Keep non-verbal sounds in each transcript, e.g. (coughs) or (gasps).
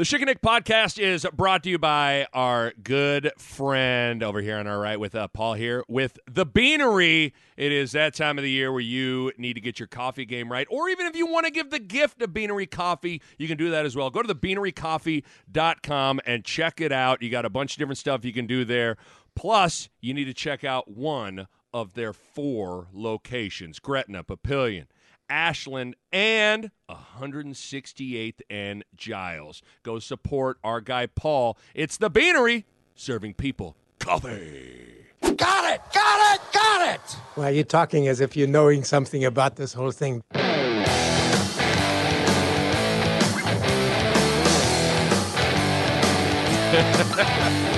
The Schick and podcast is brought to you by our good friend over here on our right with uh, Paul here with the Beanery. It is that time of the year where you need to get your coffee game right, or even if you want to give the gift of Beanery coffee, you can do that as well. Go to thebeanerycoffee.com and check it out. You got a bunch of different stuff you can do there. Plus, you need to check out one of their four locations Gretna, Papillion, Ashland, and 168th and Giles. Go support our guy Paul. It's the Beanery, serving people coffee. Got it! Got it! Got it! Why you're talking as if you're knowing something about this whole thing. (laughs)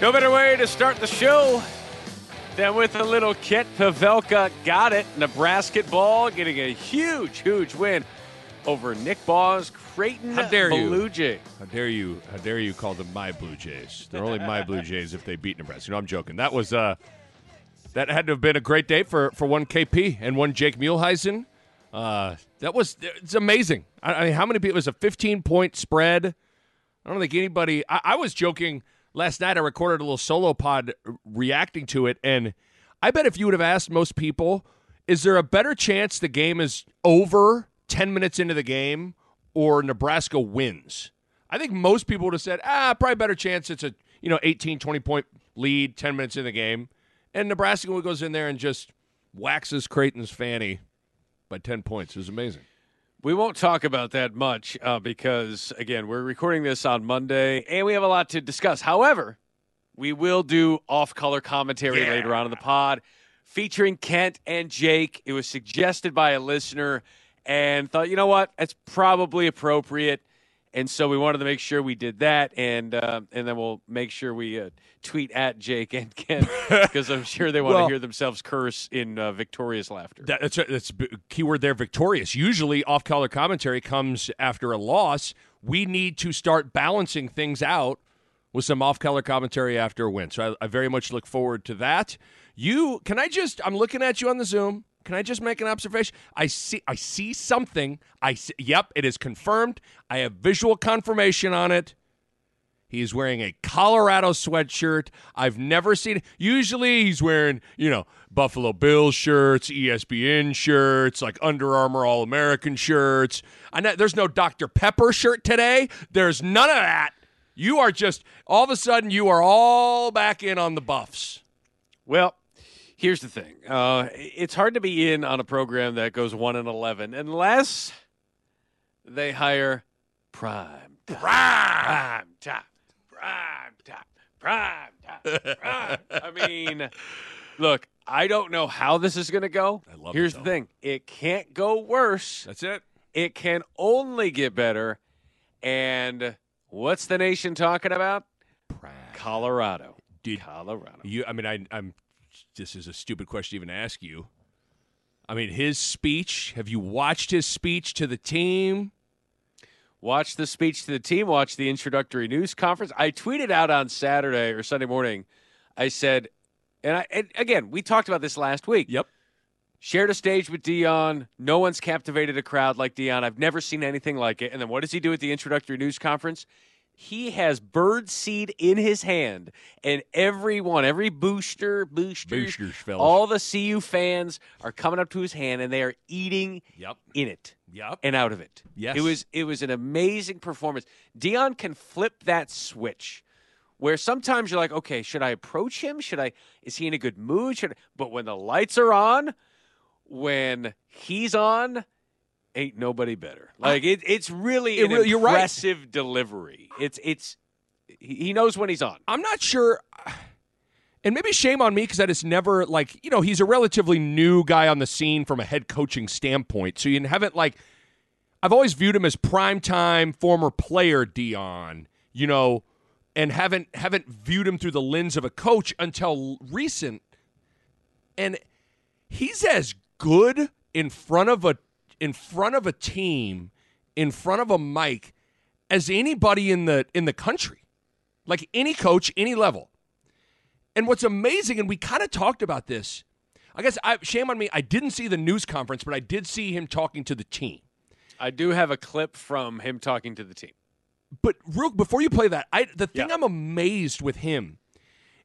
No better way to start the show than with a little Kent Pavelka. Got it. Nebraska ball getting a huge, huge win over Nick Ball's Creighton How dare you. Blue Jay. How dare you? How dare you call them my Blue Jays? They're only my Blue Jays if they beat Nebraska. No, I'm joking. That was uh, that had to have been a great day for for one KP and one Jake Muehlheisen. Uh, that was it's amazing. I, I mean, how many people? It was a 15 point spread. I don't think anybody. I, I was joking last night. I recorded a little solo pod reacting to it, and I bet if you would have asked most people, is there a better chance the game is over 10 minutes into the game or Nebraska wins? I think most people would have said, ah, probably better chance it's a you know 18, 20 point lead 10 minutes in the game, and Nebraska goes in there and just waxes Creighton's fanny by 10 points. It was amazing. We won't talk about that much uh, because, again, we're recording this on Monday and we have a lot to discuss. However, we will do off color commentary Yeah. later on in the pod featuring Kent and Jake. It was suggested by a listener and thought, you know what? It's probably appropriate. And so we wanted to make sure we did that, and uh, and then we'll make sure we uh, tweet at Jake and Ken (laughs) because I'm sure they want Well- to hear themselves curse in uh, victorious laughter. That, that's that's b- keyword there. Victorious. Usually, off color commentary comes after a loss. We need to start balancing things out with some off color commentary after a win. So I, I very much look forward to that. You can I just? I'm looking at you on the Zoom. Can I just make an observation? I see. I see something. I see, yep. It is confirmed. I have visual confirmation on it. He is wearing a Colorado sweatshirt. I've never seen. Usually, he's wearing you know Buffalo Bills shirts, ESPN shirts, like Under Armour All American shirts. I know there's no Dr Pepper shirt today. There's none of that. You are just all of a sudden you are all back in on the Buffs. Well, here's the thing. Uh, it's hard to be in on a program that goes one and eleven unless they hire prime, time, prime time, prime time, prime time. Prime. (laughs) I mean, look, I don't know how this is going to go. I love Here's though. the thing: it can't go worse. That's it. It can only get better. And what's the nation talking about? prime. Colorado. Did Colorado. you? I mean, I, I'm. This is a stupid question to even ask you. I mean, his speech. Have you watched his speech to the team? Watch the speech to the team, watch the introductory news conference. I tweeted out on Saturday or Sunday morning. I said, and, I, and again, we talked about this last week. Yep. Shared a stage with Deion. No one's captivated a crowd like Deion. I've never seen anything like it. And then what does he do at the introductory news conference? He has bird seed in his hand, and everyone, every booster, boosters, Boosters, all the CU fans are coming up to his hand, and they are eating Yep. in it Yep. and out of it. Yes. It was it was an amazing performance. Deion can flip that switch where sometimes you're like, okay, should I approach him? Should I is he in a good mood? Should I, but when the lights are on, when he's on, ain't nobody better. Like it, it's really It an really- you're right. impressive delivery. It's it's he he knows when he's on. I'm not sure. And maybe shame on me because I just never like you know he's a relatively new guy on the scene from a head coaching standpoint. So you haven't like I've always viewed him as prime time former player Deion, you know, and haven't haven't viewed him through the lens of a coach until recent. And he's as good in front of a in front of a team in front of a mic as anybody in the in the country. Like any coach, any level. And what's amazing, and we kind of talked about this. I guess I, shame on me. I didn't see the news conference, but I did see him talking to the team. I do have a clip from him talking to the team. But real before you play that, I the thing Yeah. I'm amazed with him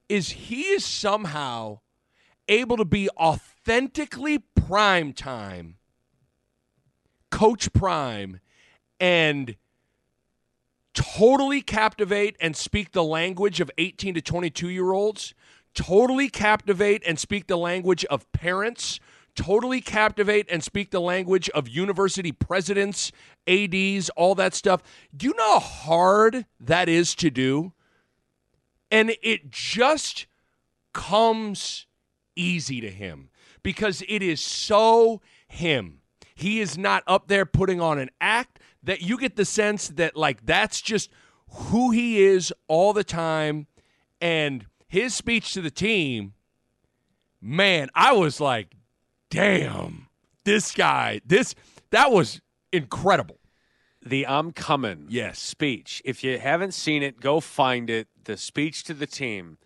is he is somehow able to be authentically prime time, coach prime, and totally captivate and speak the language of 18 to 22 year olds, totally captivate and speak the language of parents, totally captivate and speak the language of university presidents, ADs, all that stuff. Do you know how hard that is to do? And it just comes easy to him because it is so him. He is not up there putting on an act that you get the sense that like that's just who he is all the time and his speech to the team man, I was like damn. This guy, this that was incredible. The I'm coming Yes. speech. If you haven't seen it, go find it. The speech to the team.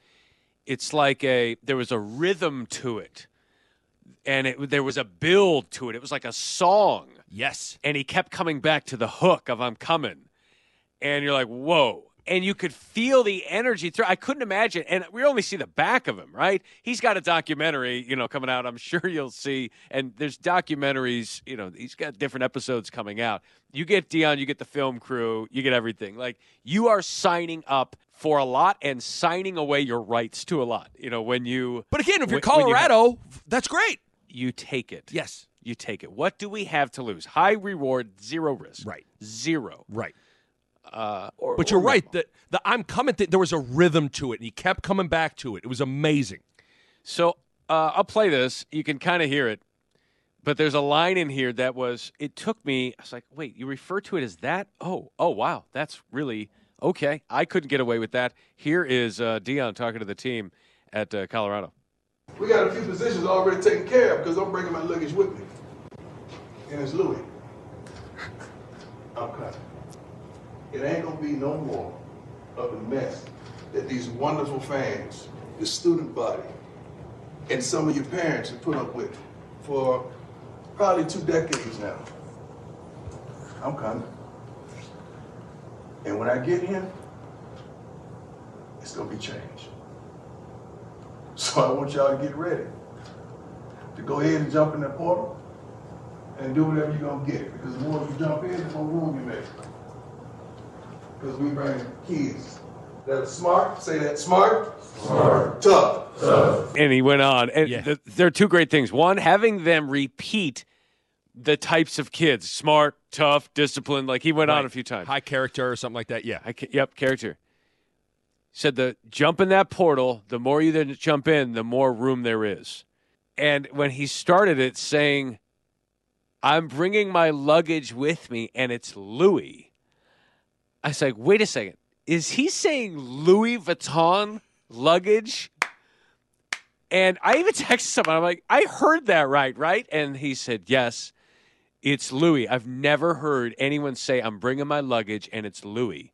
It's like a there was a rhythm to it, and it there was a build to it. It was like a song, Yes. and he kept coming back to the hook of "I'm coming," and you're like, "Whoa!" And you could feel the energy through. I couldn't imagine, and we only see the back of him, right? He's got a documentary, you know, coming out. I'm (laughs) sure you'll see, and there's documentaries. You know, he's got different episodes coming out. You get Deion, you get the film crew, you get everything. Like you are signing up for a lot and signing away your rights to a lot. You know, when you But again, if you're When- when you have- Colorado, that's great. You take it. Yes. You take it. What do we have to lose? High reward, zero risk. Right. Zero. Right. Uh, or, But you're right. minimal. The, the I'm coming thing, there was a rhythm to it, and he kept coming back to it. It was amazing. So uh, I'll play this. You can kind of hear it. But there's a line in here that was, it took me, I was like, wait, you refer to it as that? Oh, oh, wow. That's really okay. I couldn't get away with that. Here is uh, Deion talking to the team at uh, Colorado. We got a few positions already taken care of because I'm bringing my luggage with me. And it's Louis. I'm coming. It ain't gonna be no more of a mess that these wonderful fans, the student body, and some of your parents have put up with for probably two decades now. I'm coming. And when I get here, it's gonna be changed. So I want y'all to get ready to go ahead and jump in that portal and do whatever you're gonna get. Because the more you jump in, the more room you make. Because we bring kids that are smart, say that smart, smart, tough. tough. And he went on. And Yeah. th- there are two great things. One, having them repeat the types of kids smart, tough, disciplined. Like he went on a few times. High character or something like that. Yeah. I ca- yep, character. Said the jump in that portal, the more you then jump in, the more room there is. And when he started it saying, I'm bringing my luggage with me and it's Louis, I was like, wait a second. Is he saying Louis Vuitton luggage? And I even texted someone, I'm like, I heard that right, right? And he said, yes, it's Louis. I've never heard anyone say, I'm bringing my luggage and it's Louis.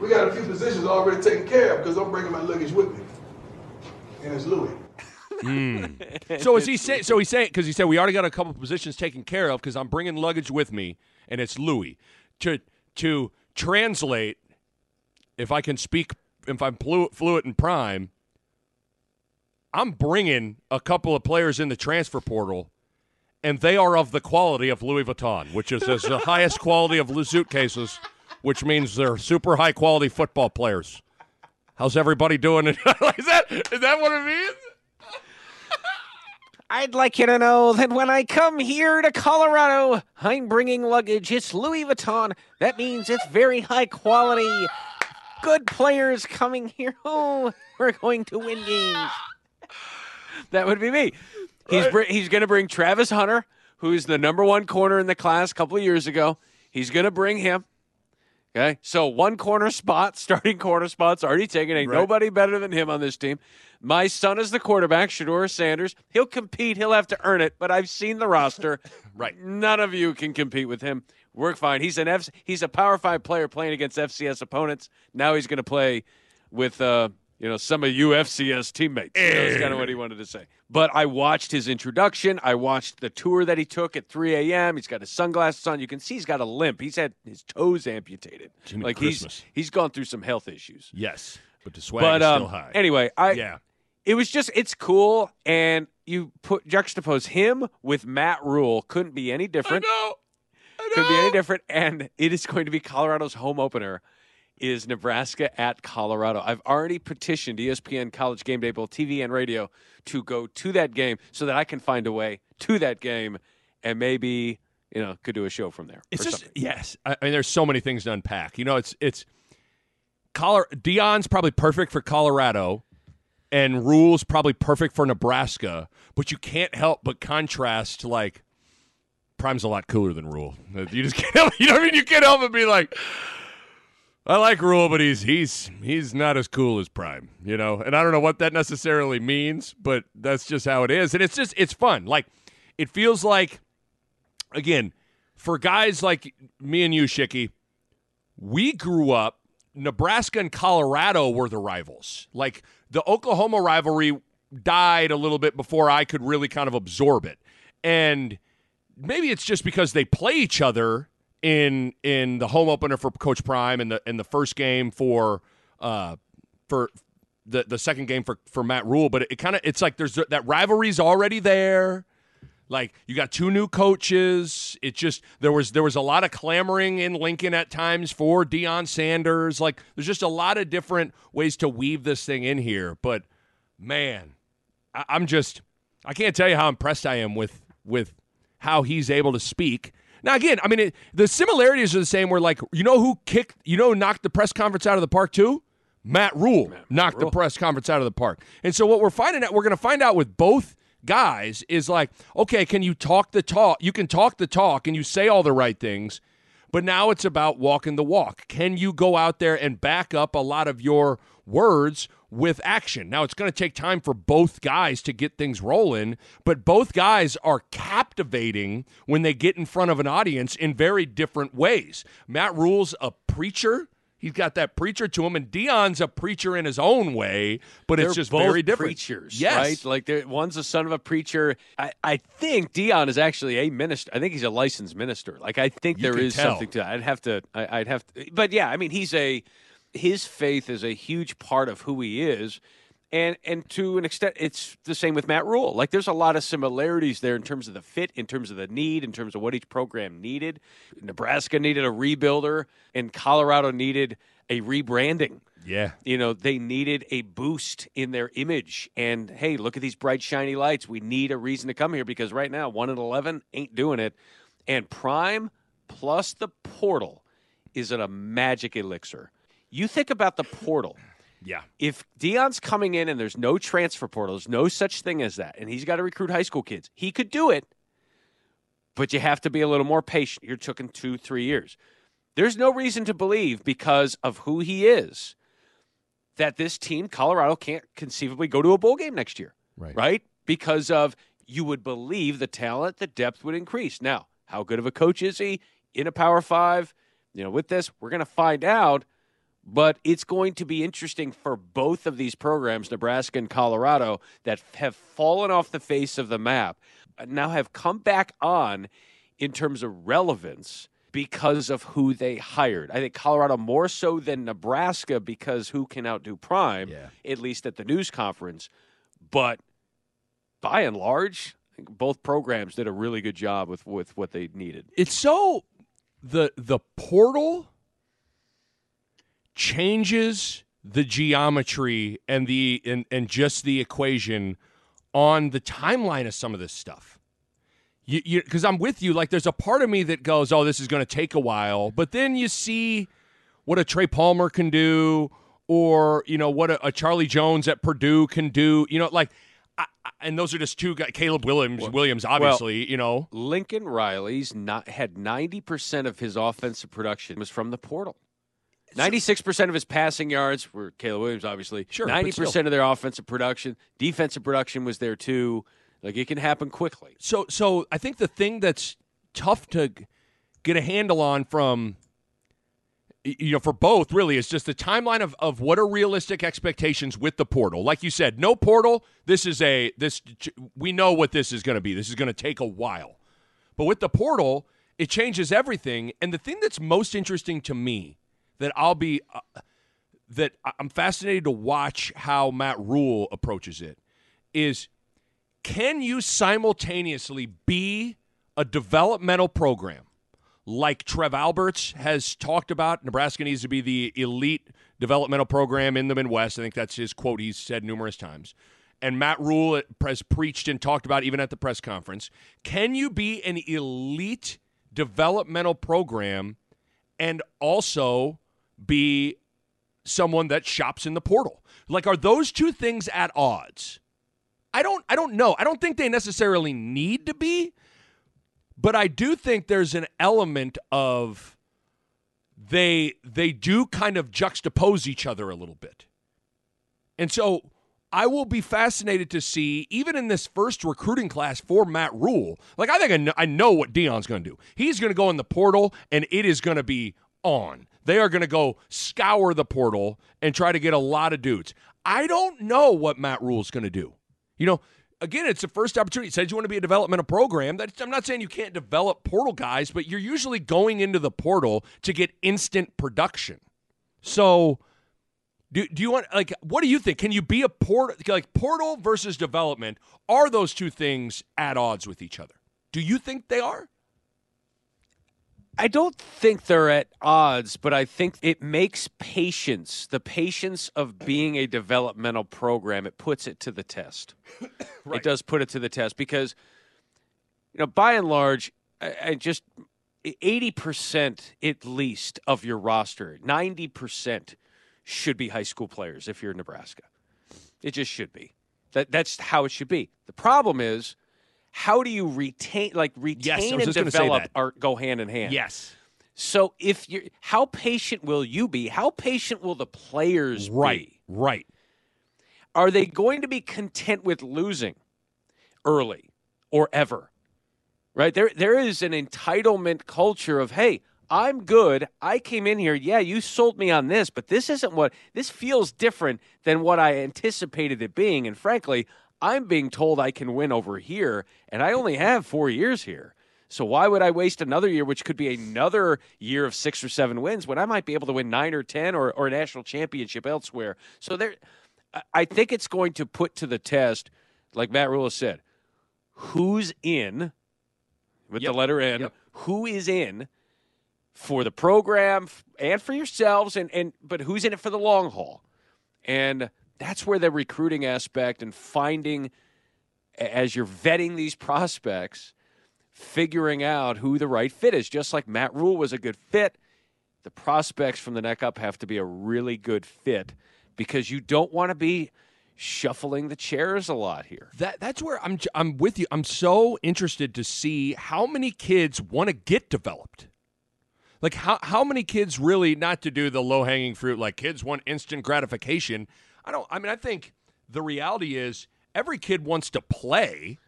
We got a few positions already taken care of because I'm bringing my luggage with me. And it's Louis. Hmm. So is he saying? So he's saying because he said we already got a couple positions taken care of because I'm bringing luggage with me, and it's Louis. To to translate, if I can speak, if I'm flu- fluent in prime, I'm bringing a couple of players in the transfer portal, and they are of the quality of Louis Vuitton, which is, is the highest quality of suitcases, which means they're super high quality football players. How's everybody doing? (laughs) is that is that what it means? (laughs) I'd like you to know that when I come here to Colorado, I'm bringing luggage. It's Louis Vuitton. That means it's very high quality. Good players coming here. (laughs) Oh, we're going to win games. That would be me. He's br- he's going to bring Travis Hunter, who's the number one corner in the class a couple of years ago. He's going to bring him. Okay, so one corner spot, (laughs) starting corner spot's already taken. Ain't Right. nobody better than him on this team. My son is the quarterback, Shedeur Sanders. He'll compete. He'll have to earn it, but I've seen the roster. (laughs) Right. None of you can compete with him. work fine. He's an F. He's a Power Five player playing against FCS opponents. Now he's going to play with uh, you know some of UFCS teammates. You know, That's kind of what he wanted to say. But I watched his introduction. I watched the tour that he took at 3 a.m. He's got his sunglasses on. You can see he's got a limp. He's had his toes amputated. Jimmy like Christmas. he's he's gone through some health issues. Yes, but the swag But is um, still high. anyway, I yeah, it was just it's cool and you put juxtapose him with Matt Rhule couldn't be any different. know. Couldn't be any different and it is going to be Colorado's home opener is Nebraska at Colorado. I've already petitioned ESPN College Game Day both TV and radio to go to that game so that I can find a way to that game and maybe you know could do a show from there. It's just something. yes. I, I mean, there's so many things to unpack. You know, it's it's Color Deion's probably perfect for Colorado, and Rhule's probably perfect for Nebraska. But you can't help but contrast like Prime's a lot cooler than Rhule. You just can't. Help, (laughs) you know what I mean? You can't help but be like. I like Rhule, but he's he's he's not as cool as Prime, you know. And I don't know what that necessarily means, but that's just how it is. And it's just it's fun. Like it feels like again, for guys like me and you, Shicky, we grew up. Nebraska and Colorado were the rivals. Like the Oklahoma rivalry died a little bit before I could really kind of absorb it, and maybe it's just because they play each other in in the home opener for Coach Prime and the in the first game for uh for the the second game for for Matt Rhule. But it, kind of it's like there's that rivalry's already there. Like you got two new coaches. It just there was there was a lot of clamoring in Lincoln at times for Deion Sanders. Like there's just a lot of different ways to weave this thing in here. But man, I, I'm just I can't tell you how impressed I am with with how he's able to speak. Now again, I mean it, the similarities are the same. Where like you know who kicked you know knocked the press conference out of the park too. Matt Rhule knocked the press conference out of the park. And so what we're finding out, we're going to find out with both guys is like, okay, can you talk the talk? You can talk the talk and you say all the right things, but now it's about walking the walk. Can you go out there and back up a lot of your words with action? Now it's going to take time for both guys to get things rolling, but both guys are captivating when they get in front of an audience in very different ways. Matt Rhule's a preacher. He's got that preacher to him, and Deion's a preacher in his own way, but They're it's just very different. Preachers, yes, right? Like one's the son of a preacher. I, I think Deion is actually a minister. I think he's a licensed minister. Like I think You there is tell. something to that. I'd have to. I, I'd have to. But yeah, I mean, he's a his faith is a huge part of who he is. And and to an extent, it's the same with Matt Rhule. Like there's a lot of similarities there in terms of the fit, in terms of the need, in terms of what each program needed. Nebraska needed a rebuilder, and Colorado needed a rebranding yeah. you know they needed a boost in their image and hey look at these bright shiny lights we need a reason to come here because right now 1 and 11 ain't doing it and prime plus the portal is at a magic elixir you think about the portal (coughs) Yeah. if Deion's coming in and there's no transfer portal, there's no such thing as that, and he's got to recruit high school kids, he could do it, but you have to be a little more patient. You're talking two, three years. There's no reason to believe because of who he is that this team, Colorado, can't conceivably go to a bowl game next year. Right. Right? Because of you would believe the talent, the depth would increase. Now, how good of a coach is he in a Power Five? You know, with this, we're going to find out. But it's going to be interesting for both of these programs, Nebraska and Colorado, that have fallen off the face of the map, now have come back on in terms of relevance because of who they hired. I think Colorado more so than Nebraska because who can outdo Prime, Yeah. at least at the news conference. But by and large, both programs did a really good job with, with what they needed. It's so the the portal changes the geometry and the and, and just the equation on the timeline of some of this stuff. You you because I'm with you. Like there's a part of me that goes, "Oh, this is going to take a while," but then you see what a Trey Palmer can do, or you know what a, a Charlie Jones at Purdue can do. You know, like. I, I- and those are just two guys. Caleb Williams, Williams, obviously. you know, Lincoln Riley's not had ninety percent of his offensive production was from the portal. Ninety-six percent of his passing yards were Caleb Williams, obviously. Sure, ninety percent of their offensive production, defensive production was there too. Like it can happen quickly. so so I think the thing that's tough to get a handle on from you know for both really is just the timeline of, of what are realistic expectations with the portal like you said no portal this is a this we know what this is going to be this is going to take a while but with the portal it changes everything and the thing that's most interesting to me that i'll be uh, that i'm fascinated to watch how matt rhule approaches it is can you simultaneously be a developmental program like Trev Alberts has talked about? Nebraska needs to be the elite developmental program in the Midwest. I think that's his quote he's said numerous times. And Matt Rhule has preached and talked about even at the press conference. Can you be an elite developmental program and also be someone that shops in the portal? Like, are those two things at odds? I don't I don't know. I don't think they necessarily need to be, but I do think there's an element of they they do kind of juxtapose each other a little bit. And so I will be fascinated to see, even in this first recruiting class for Matt Rhule. Like, I think I know, I know what Deion's going to do. He's going to go in the portal, and it is going to be on. They are going to go scour the portal and try to get a lot of dudes. I don't know what Matt Rhule's going to do. You know, again, it's the first opportunity. It says you want to be a developmental program. That I'm not saying you can't develop portal guys, but you're usually going into the portal to get instant production. So, do, do you want like what do you think? Can you be a portal like portal versus development? Are those two things at odds with each other? Do you think they are? I don't think they're at odds, but I think it makes patience, the patience of being a developmental program, it puts it to the test. (coughs) It does put it to the test because, you know, by and large, I, I just 80% at least of your roster, 90% should be high school players if you're in Nebraska. It just should be. That, that's how it should be. The problem is, how do you retain, like retain was and just gonna say develop, are go hand in hand? Yes. So if you, are how patient will you be? How patient will the players Right. be? Right. Are they going to be content with losing early or ever? Right? There there is an entitlement culture of, hey, I'm good. I came in here. Yeah, you sold me on this, but this isn't what this feels different than what I anticipated it being. And frankly, I'm being told I can win over here, and I only have four years here. So why would I waste another year, which could be another year of six or seven wins, when I might be able to win nine or ten or, or a national championship elsewhere? So there, I- think it's going to put to the test, like Matt Rhule said, who's in with Yep. the letter N, Yep. who is in for the program and for yourselves, and, and but who's in it for the long haul? And that's where the recruiting aspect and finding, as you're vetting these prospects, figuring out who the right fit is. Just like Matt Rhule was a good fit, the prospects from the neck up have to be a really good fit because you don't want to be shuffling the chairs a lot here. That that's where I'm I'm with you. I'm so interested to see how many kids want to get developed. Like how how many kids really not to do the low hanging fruit like kids want instant gratification. I don't I mean I think the reality is every kid wants to play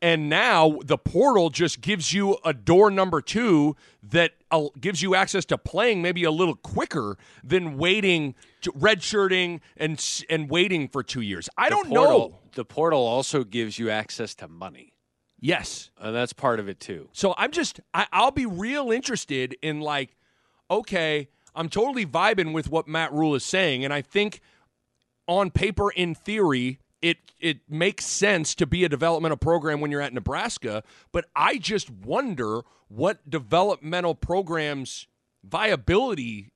and now the portal just gives you a door number 2 that uh, gives you access to playing maybe a little quicker than waiting to redshirting and and waiting for 2 years. I The don't portal- know. The portal also gives you access to money, Yes. and that's part of it too. So I'm just, I, I'll be real interested in like, okay, I'm totally vibing with what Matt Rhule is saying, and I think on paper, in theory, it it makes sense to be a developmental program when you're at Nebraska. But I just wonder what developmental programs viability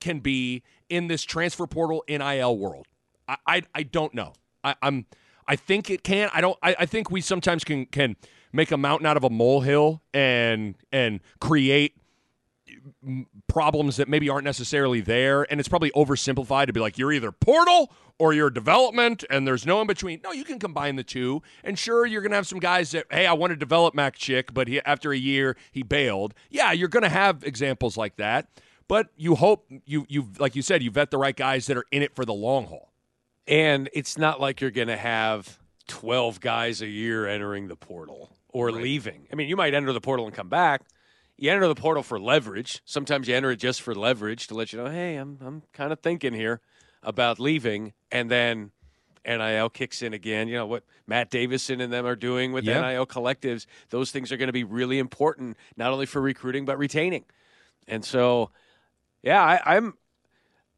can be in this transfer portal NIL world. I I, I don't know. I, I'm I think it can. I don't. I, I think we sometimes can can make a mountain out of a molehill and and create problems that maybe aren't necessarily there and it's probably oversimplified to be like you're either portal or you're development and there's no in between no you can combine the two and sure you're gonna have some guys that hey i want to develop mac chick but he, after a year he bailed yeah you're gonna have examples like that but you hope you you like you said you vet the right guys that are in it for the long haul And it's not like you're going to have 12 guys a year entering the portal or leaving. I mean, you might enter the portal and come back. You enter the portal for leverage. Sometimes you enter it just for leverage to let you know, hey, I'm I'm kind of thinking here about leaving, and then NIL kicks in again. You know what Matt Davison and them are doing with Yeah. NIL collectives. Those things are going to be really important, not only for recruiting but retaining. And so, yeah, I, I'm.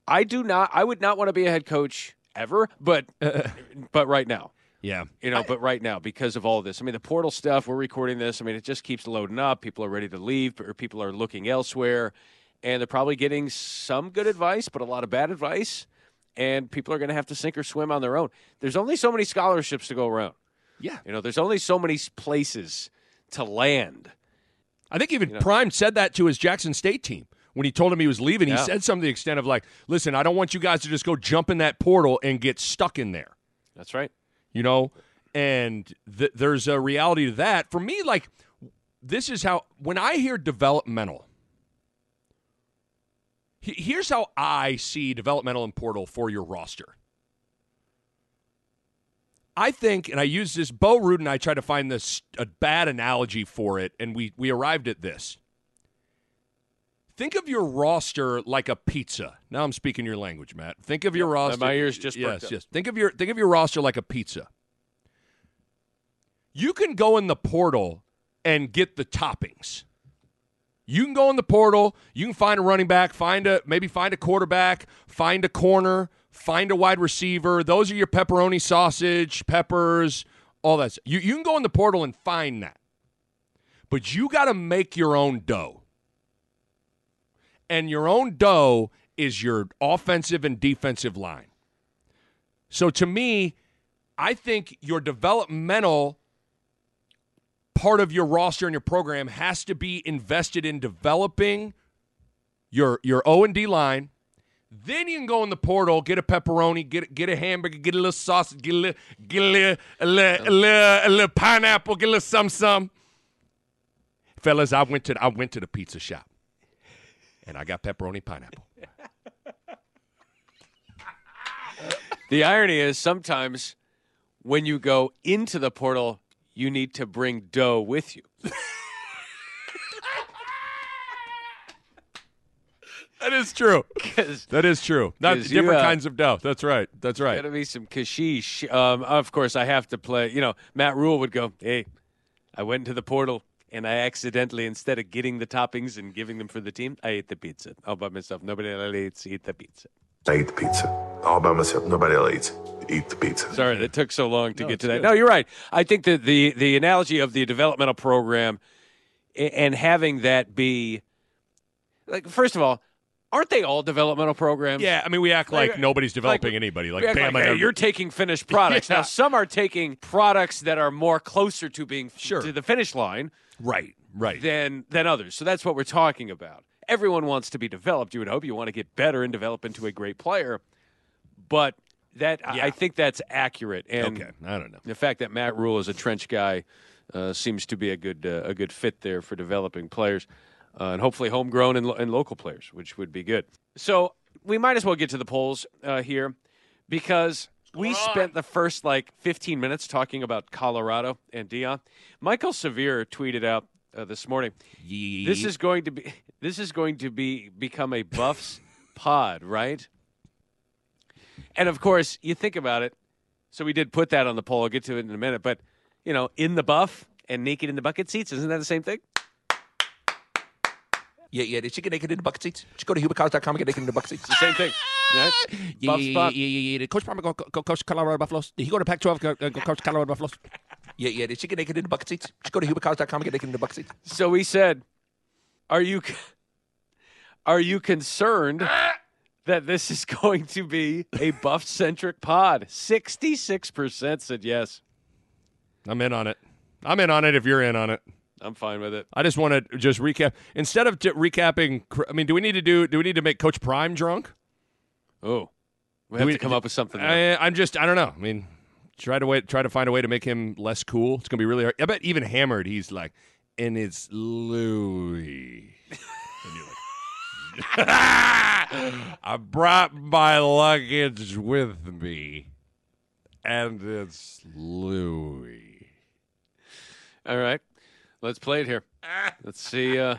I do not. I would not want to be a head coach ever, but (laughs) but right now. Yeah. You know, but right now, because of all this, I mean, the portal stuff, we're recording this. I mean, it just keeps loading up. People are ready to leave, or people are looking elsewhere, and they're probably getting some good advice, but a lot of bad advice. And people are going to have to sink or swim on their own. There's only so many scholarships to go around. Yeah. You know, there's only so many places to land. I think even Prime said that to his Jackson State team when he told him he was leaving. He said something to the extent of like, "Listen, I don't want you guys to just go jump in that portal and get stuck in there." That's right. You know, and th- there's a reality to that. For me, like this is how when I hear developmental. he- Here's how I see developmental and portal for your roster. I think, and I use this. Bo Ruud and I tried to find this a bad analogy for it, and we we arrived at this. Think of your roster like a pizza. Now I'm speaking your language, Matt. Think of your roster. my ears just yes, yes. Think of your think of your roster like a pizza. You can go in the portal and get the toppings. You can go in the portal. You can find a running back, find a maybe find a quarterback, find a corner, find a wide receiver. Those are your pepperoni sausage, peppers, all that. You you can go in the portal and find that, but you got to make your own dough. And your own dough is your offensive and defensive line. So to me, I think your developmental part of your roster and your program has to be invested in developing your your O and D line. Then you can go in the portal, get a pepperoni, get get a hamburger, get a little sausage, get a little get a little, a little, a little, a little pineapple, get a little some some. Fellas, I went to I went to the pizza shop, and I got pepperoni pineapple. The irony is sometimes when you go into the portal, you need to bring dough with you. That is true. That is true. Not 'Cause you, different uh, kinds of dough. That's right. That's right. Got to be some kashish. Um, of course, I have to play. You know, Matt Rhule would go, "Hey, I went into the portal and I accidentally, instead of getting the toppings and giving them for the team, I ate the pizza all by myself. Nobody else eats. Eat the pizza. I eat the pizza all by myself. Nobody else eats. Eat the pizza. Sorry, that took so long to No, get to that. good. No, you're right. I think that the the analogy of the developmental program and having that be like, first of all, aren't they all developmental programs? Yeah, I mean, we act like, Like- nobody's developing like- anybody. Like, We act Bama, like, hey, you're taking finished products. (laughs) Yeah. Now, some are taking products that are more closer to being f- Sure. to the finish line right, right. than than others. So that's what we're talking about. Everyone wants to be developed. You would hope you want to get better and develop into a great player, but that I- Yeah. I think that's accurate. And okay, I don't know. the fact that Matt Rhule is a trench guy uh, seems to be a good uh, a good fit there for developing players, uh, and hopefully homegrown and, lo- and local players, which would be good. So we might as well get to the polls uh, here because we spent the first like 15 minutes talking about Colorado and Deion. Michael Severe tweeted out uh, this morning. This is going to be this is going to be become a Buffs (laughs) pod, right? And of course, you think about it. So we did put that on the poll. I'll get to it in a minute. But you know, in the buff and naked in the bucket seats, isn't that the same thing? Yeah, yeah. The chicken naked in the bucket seats. Just go to hubercars.com and get naked in the bucket seats. It's the same thing. Right? Yeah, Buff yeah, spot. yeah, yeah, yeah. Did Coach Palmer go, go coach Colorado Buffaloes? Did he go to Pac-12 go, go coach Colorado Buffaloes? Yeah, yeah. The chicken naked in the bucket seats. Just go to hubercars.com and get naked in the bucket seats. So we said, "Are you are you concerned that this is going to be a buff centric pod?" Sixty six percent said yes. I'm in on it. I'm in on it if you're in on it. I'm fine with it. I just want to just recap instead of t- recapping. I mean, do we need to do? Do we need to make Coach Prime drunk? Oh, we have we- to come up with something. there. I, I'm just. I don't know. I mean, try to wait. Try to find a way to make him less cool. It's gonna be really hard. I bet even hammered, he's like, and it's Louis. and you're like, (laughs) I brought my luggage with me, and it's Louis. All right, let's play it here. Let's see. Uh,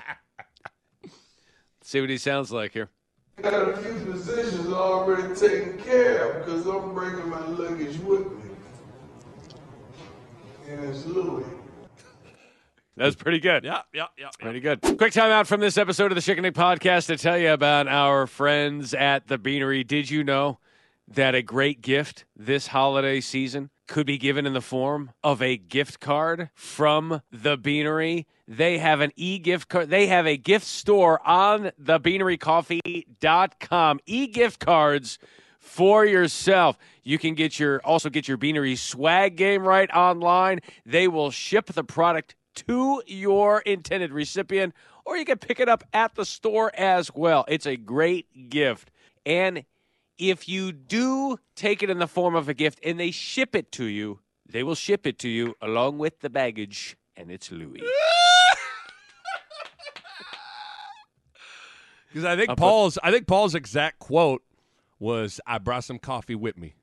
See what he sounds like here. I Got a few positions already taken care of because I'm bringing my luggage with me. And it's Louis. That's pretty good. Yeah, yeah, yeah. yeah. Pretty good. Quick time out from this episode of the Schick and Nick Podcast to tell you about our friends at the Beanery. Did you know that a great gift this holiday season could be given in the form of a gift card from the Beanery? They have an e-gift card. They have a gift store on thebeanerycoffee.com. E-gift cards for yourself. You can get your also get your Beanery swag game right online. They will ship the product to your intended recipient, or you can pick it up at the store as well. It's a great gift. And if you do take it in the form of a gift and they ship it to you, they will ship it to you along with the baggage, and it's Louis. (laughs) Because I think I'll put- Paul's I think Paul's exact quote was, "I brought some coffee with me,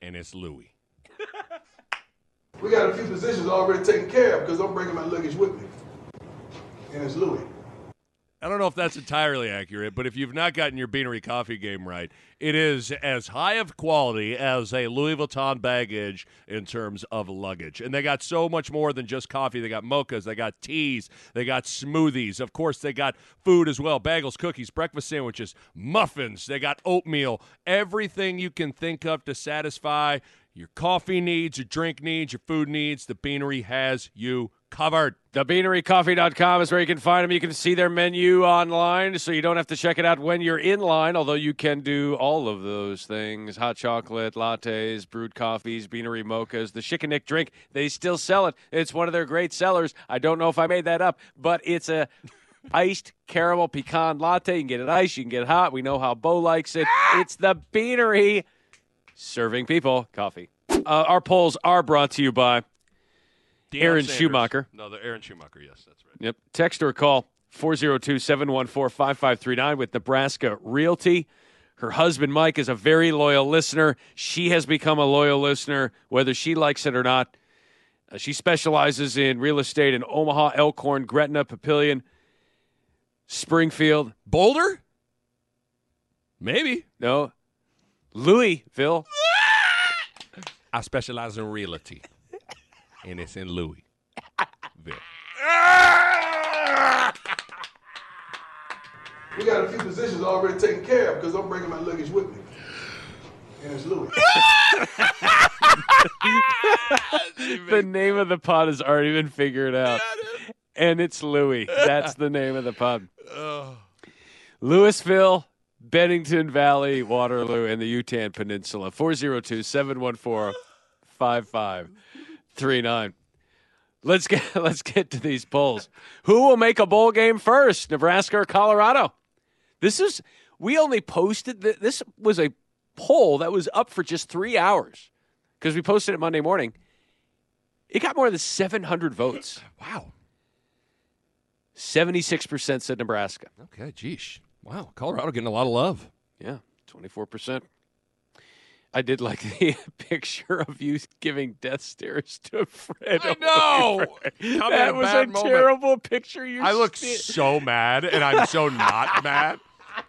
and it's Louis." We got a few positions already taken care of because I'm bringing my luggage with me. And it's Louis. I don't know if that's entirely accurate, but if you've not gotten your Beanery coffee game right, it is as high of quality as a Louis Vuitton baggage in terms of luggage. And they got so much more than just coffee. They got mochas, they got teas, they got smoothies. Of course, they got food as well bagels, cookies, breakfast sandwiches, muffins. They got oatmeal, everything you can think of to satisfy your coffee needs, your drink needs, your food needs. The Beanery has you covered. TheBeaneryCoffee.com is where you can find them. You can see their menu online, so you don't have to check it out when you're in line, although you can do all of those things hot chocolate, lattes, brewed coffees, beanery mochas, the Schick and Nick drink. They still sell it. It's one of their great sellers. I don't know if I made that up, but it's a. Iced caramel pecan latte. You can get it iced, you can get it hot. We know how Bo likes it. It's the Beanery serving people coffee. Uh, our polls are brought to you by Deion Aaron Sanders. Schumacher. No, the Aaron Schumacher. Yes, that's right. Yep. Text or call 402 714 5539 with Nebraska Realty. Her husband, Mike, is a very loyal listener. She has become a loyal listener, whether she likes it or not. Uh, she specializes in real estate in Omaha, Elkhorn, Gretna, Papillion, Springfield. Boulder? Maybe. No, Louisville. I specialize in realty, and it's in Louisville. We got a few positions already taken care of because I'm bringing my luggage with me. And it's Louis. (laughs) The name of the pod has already been figured out. And it's Louis. That's the name of the pod. Oh. Louisville, Bennington Valley, Waterloo, and the Yutan Peninsula. 402 714 5539. Let's get (laughs) let's get to these polls. Who will make a bowl game first, Nebraska or Colorado? This is we only posted th- this was a poll that was up for just three hours because we posted it Monday morning. It got more than 700 votes. (gasps) Wow. 76% said Nebraska. Okay, geesh. Wow, Colorado getting a lot of love. Yeah, 24%. I did like (laughs) the picture of you giving death stares to Fred. I know. That a was a moment. terrible picture. You I look sti- so mad, and I'm so not (laughs) mad.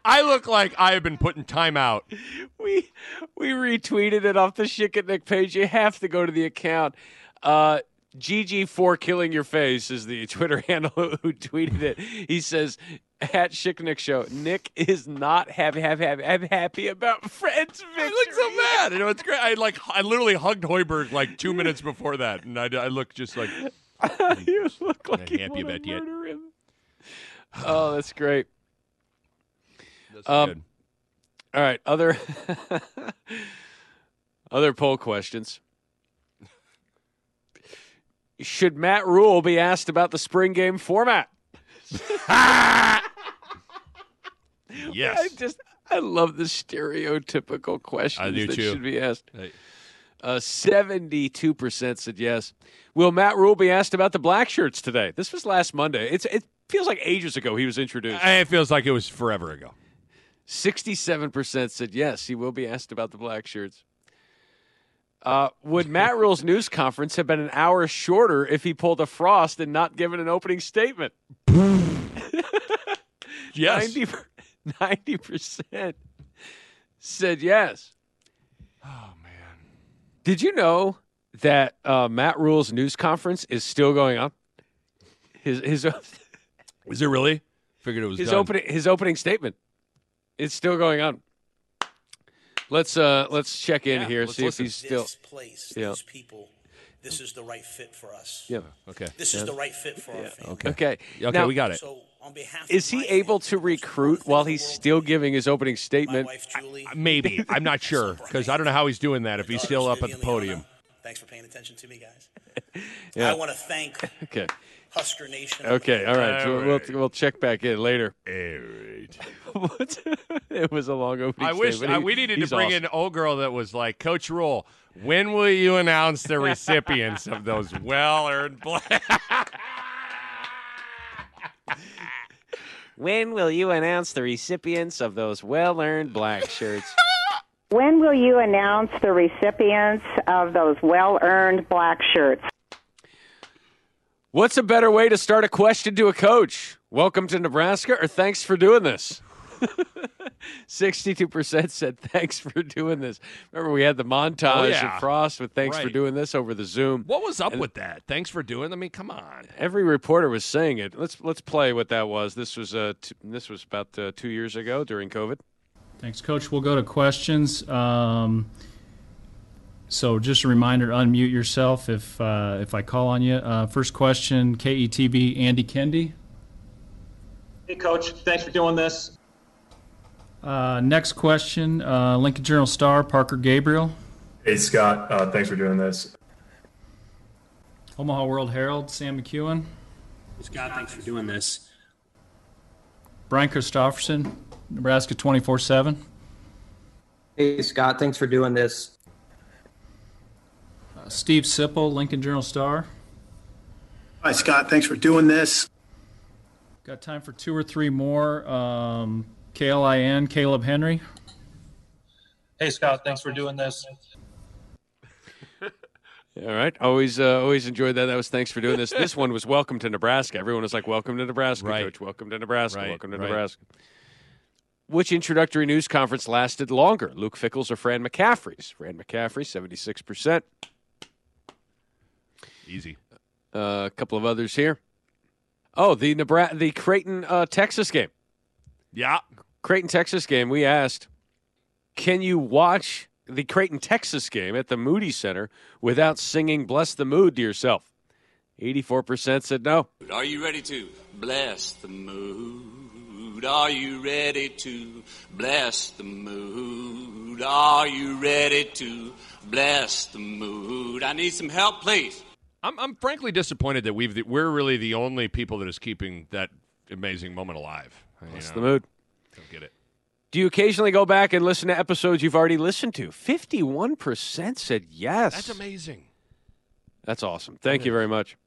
I look like I have been put in timeout. we we retweeted it off the Nick page. You have to go to the account. Uh, GG4 killing your face is the Twitter (laughs) handle who tweeted it. He says at Schick and Nick Show, Nick is not happy, happy, happy, happy, happy about Fred's victory. I look so mad. You know, it's great. I like, I literally hugged Hoiberg like two minutes before that, and I, I look just like (laughs) you look like you happy about murder him. Oh, that's great. that's Um, good. All right, other (laughs) other poll questions. Should Matt Rhule be asked about the spring game format? (laughs) Yes. I just I love the stereotypical questions that too. should be asked. Uh, Seventy-two percent said yes. Will Matt Rhule be asked about the black shirts today? This was last Monday. It's it feels like ages ago he was introduced. it feels like it was forever ago. Sixty-seven percent said yes. He will be asked about the black shirts. Uh, would Matt Rhule's news conference have been an hour shorter if he pulled a Frost and not given an opening statement? (laughs) Yes. 90 percent said yes. Oh man. Did you know that uh, Matt Rhule's news conference is still going on? His his Is it really? Figured it was his done. opening his opening statement. It's still going on. Let's uh let's check in Yeah, here see if he's still this place, Yeah. these people, this is the right fit for us. yeah. Okay. This is the right fit for our family. Okay. Okay. Okay. Okay, Now, we got it. So on behalf Is of he my able family, to recruit while he's still giving his opening my statement? wife Julie, (laughs) Maybe. I'm not sure because I don't know how he's doing that if he's still up at the podium. Leona, Thanks for paying attention to me, guys. (laughs) Yeah. I want to thank (laughs) Okay. Husker Nation. Okay. All right. So All we'll, right. we'll check back in later. All right. (laughs) What? (laughs) it was a long opening I wish statement. uh, we needed to bring awesome. in old girl that was like, Coach Rhule, when will you announce the (laughs) recipients of those well-earned black? When will you announce the recipients of those well-earned black shirts? When will you announce the recipients of those well earned black shirts? What's a better way to start a question to a coach? Welcome to Nebraska or thanks for doing this? (laughs) 62% said thanks for doing this. Remember, we had the montage Oh, yeah. of Frost with thanks for doing this over the Zoom. What was up with that? Thanks for doing. I mean, come on. Every reporter was saying it. Let's let's play what that was. This was uh, t- this was about uh, two years ago during COVID. Thanks, Coach. We'll go to questions. Um, so just a reminder unmute yourself if uh, if I call on you. Uh, first question, KETV, Andy Kendeigh. Hey, Coach. Thanks for doing this. Uh, next question, uh, Lincoln Journal Star, Parker Gabriel. Hey, Scott. Uh, thanks for doing this. Omaha World Herald, Sam McKewon. Hey, Scott, thanks for doing this. Brian Christofferson, Nebraska 24 7. Hey, Scott. Thanks for doing this. Uh, Steve Sipple, Lincoln Journal Star. Hi, Scott. Thanks for doing this. Got time for two or three more. Um, KLIN, Caleb Henry. Hey, Scott. Thanks for doing this. (laughs) All right, always uh, always enjoyed that. That was thanks for doing this. This one was welcome to Nebraska. Everyone was like, "Welcome to Nebraska, Right. Coach. Welcome to Nebraska. Right, Welcome to right. Nebraska." Which introductory news conference lasted longer, Luke Fickell's or Fran McCaffery's? Fran McCaffery, seventy six percent. Easy. Uh, a couple of others here. Oh, the Nebraska, the Creighton, uh, Texas game. Yeah. Creighton, Texas game. We asked, can you watch the Creighton, Texas game at the Moody Center without singing "Bless the Mood" to yourself? Eighty-four percent said no. Are you ready to bless the mood? Are you ready to bless the mood? Are you ready to bless the mood? I need some help, please. I'm, I'm frankly disappointed that we've we're really the only people that is keeping that amazing moment alive. Know, the mood. Don't get it. Do you occasionally go back and listen to episodes you've already listened to? Fifty-one percent said yes. That's amazing. That's awesome. Thank you very much.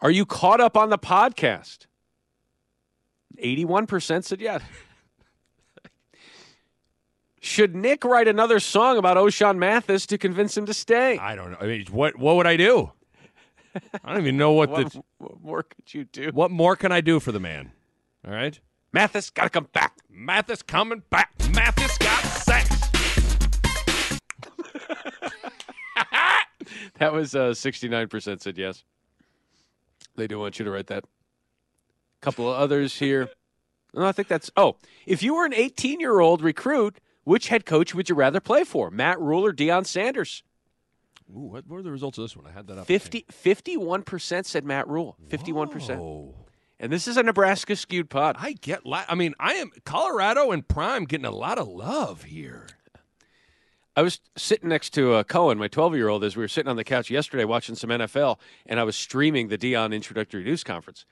Are you caught up on the podcast? 81% said yes. Should Nick write another song about Ochaun Mathis to convince him to stay? I don't know. I mean, what what would I do? I don't even know what, (laughs) What, the what more could you do? what more can I do for the man. All right, Mathis got to come back. Mathis coming back. Mathis got sex. (laughs) That was uh, 69% said yes. They do want you to write that. A couple of others here. No, I think that's. Oh, if you were an 18 year old recruit, which head coach would you rather play for? Matt Rhule or Deion Sanders? Ooh, what were the results of this one? I had that up. 50, 51% said Matt Rhule. 51%. Oh, And this is a Nebraska skewed pod. I get. La- I mean, I am Colorado and Prime getting a lot of love here. I was sitting next to uh, Cohen, my 12 year old, as we were sitting on the couch yesterday watching some NFL, and I was streaming the Deion introductory news conference.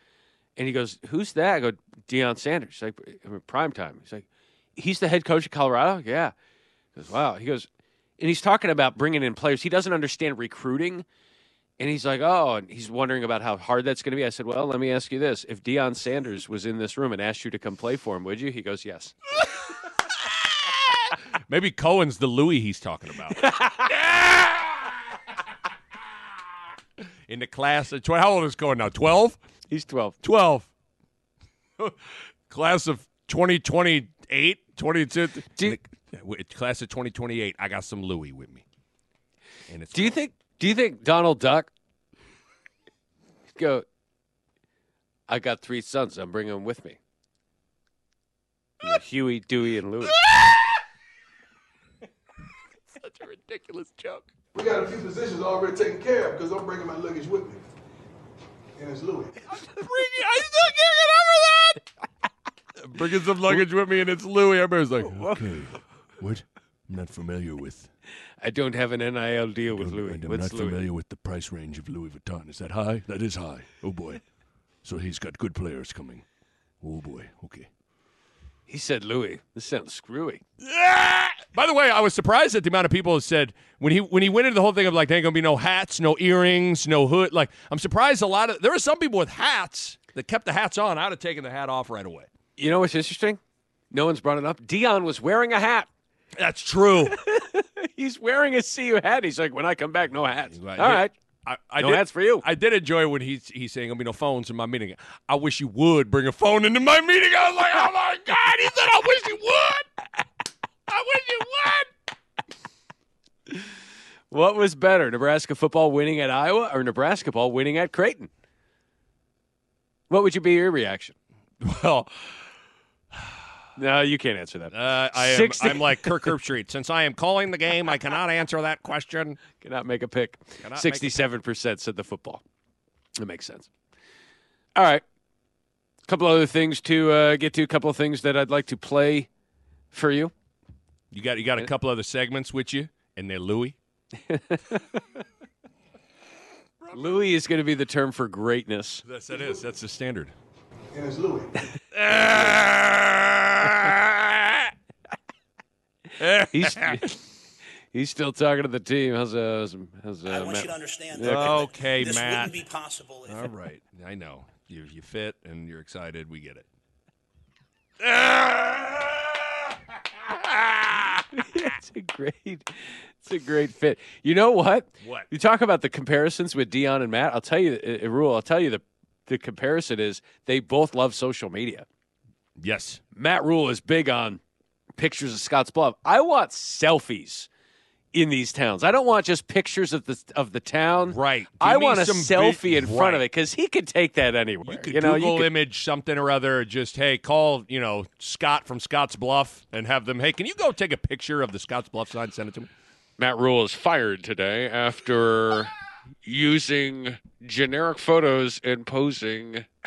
And he goes, Who's that? I go, Deion Sanders. He's like, prime time. He's like, He's the head coach of Colorado? Yeah. He goes, Wow. He goes, and he's talking about bringing in players. He doesn't understand recruiting. And he's like, Oh, and he's wondering about how hard that's going to be. I said, Well, let me ask you this. If Deion Sanders was in this room and asked you to come play for him, would you? He goes, Yes. (laughs) Maybe Cohen's the Louis he's talking about. (laughs) (laughs) In the class, of tw- how old is Cohen now? Twelve. He's 12. Twelve. class of 2028, 22. class of 2028. I got some Louis with me. And it's Do you think? Do you think Donald Duck go? I got three sons. I'm bringing them with me. You Huey, Dewey, and Louie. (laughs) such a ridiculous joke. We got a few positions already taken care of because I'm bringing my luggage with me. And it's Louis. (laughs) I still can't get over that. (laughs) Bringing some luggage with me, and it's Louis. Everybody's like, okay, what? I'm not familiar with. I don't have an NIL deal with Louis. I'm What's not Louis? familiar with the price range of Louis Vuitton. Is that high? That is high. Oh boy. So he's got good players coming. Oh boy. Okay. He said Louis. This sounds screwy. Ah! By the way, I was surprised at the amount of people who said when he when he went into the whole thing of like there ain't gonna be no hats, no earrings, no hood. Like I'm surprised a lot of there were some people with hats that kept the hats on. I'd have taken the hat off right away. You know what's interesting? No one's brought it up. Deion was wearing a hat. That's true. (laughs) He's wearing a CU hat. He's like, when I come back, no hats. All right. I, I No did, hats for you. I did enjoy when he's he's saying "I'll be no phones in my meeting. I wish you would bring a phone into my meeting. I was like, oh my god! He said, I wish you would. I wish you would. What was better, Nebraska football winning at Iowa or Nebraska ball winning at Creighton? What would you be your reaction? Well, no, you can't answer that. Uh, I am. 60 I'm like Kirk Herbstreit. Since I am calling the game, I cannot answer that question. (laughs) Cannot make a pick. Cannot Sixty-seven percent said the football. That makes sense. All right, a couple other things to uh, get to. A couple of things that I'd like to play for you. You got you got a couple other segments with you, and they're Louis. (laughs) Louis is going to be the term for greatness. Yes, that is. That's the standard. And it's Louis. He's he's still talking to the team. How's uh, how's, how's uh, I want Matt? you to understand. Yeah. that Okay, this Matt. wouldn't be possible. If All right, I know you. You fit, and you're excited. We get it. it's a great, it's a great fit. You know what? What? You talk about the comparisons with Deion and Matt. I'll tell you, uh, Rhule. I'll tell you the the comparison is they both love social media. Yes. Matt Rhule is big on pictures of Scotts Bluff. I want selfies in these towns. I don't want just pictures of the of the town. Right. I Give me want a some selfie vid- in front right. of it because he could take that anywhere. You could you know, Google you could, image something or other. Just hey, call you know Scott from Scotts Bluff and have them. Hey, can you go take a picture of the Scotts Bluff sign? Send it to me. Matt Rhule is fired today after using generic photos and posing (laughs)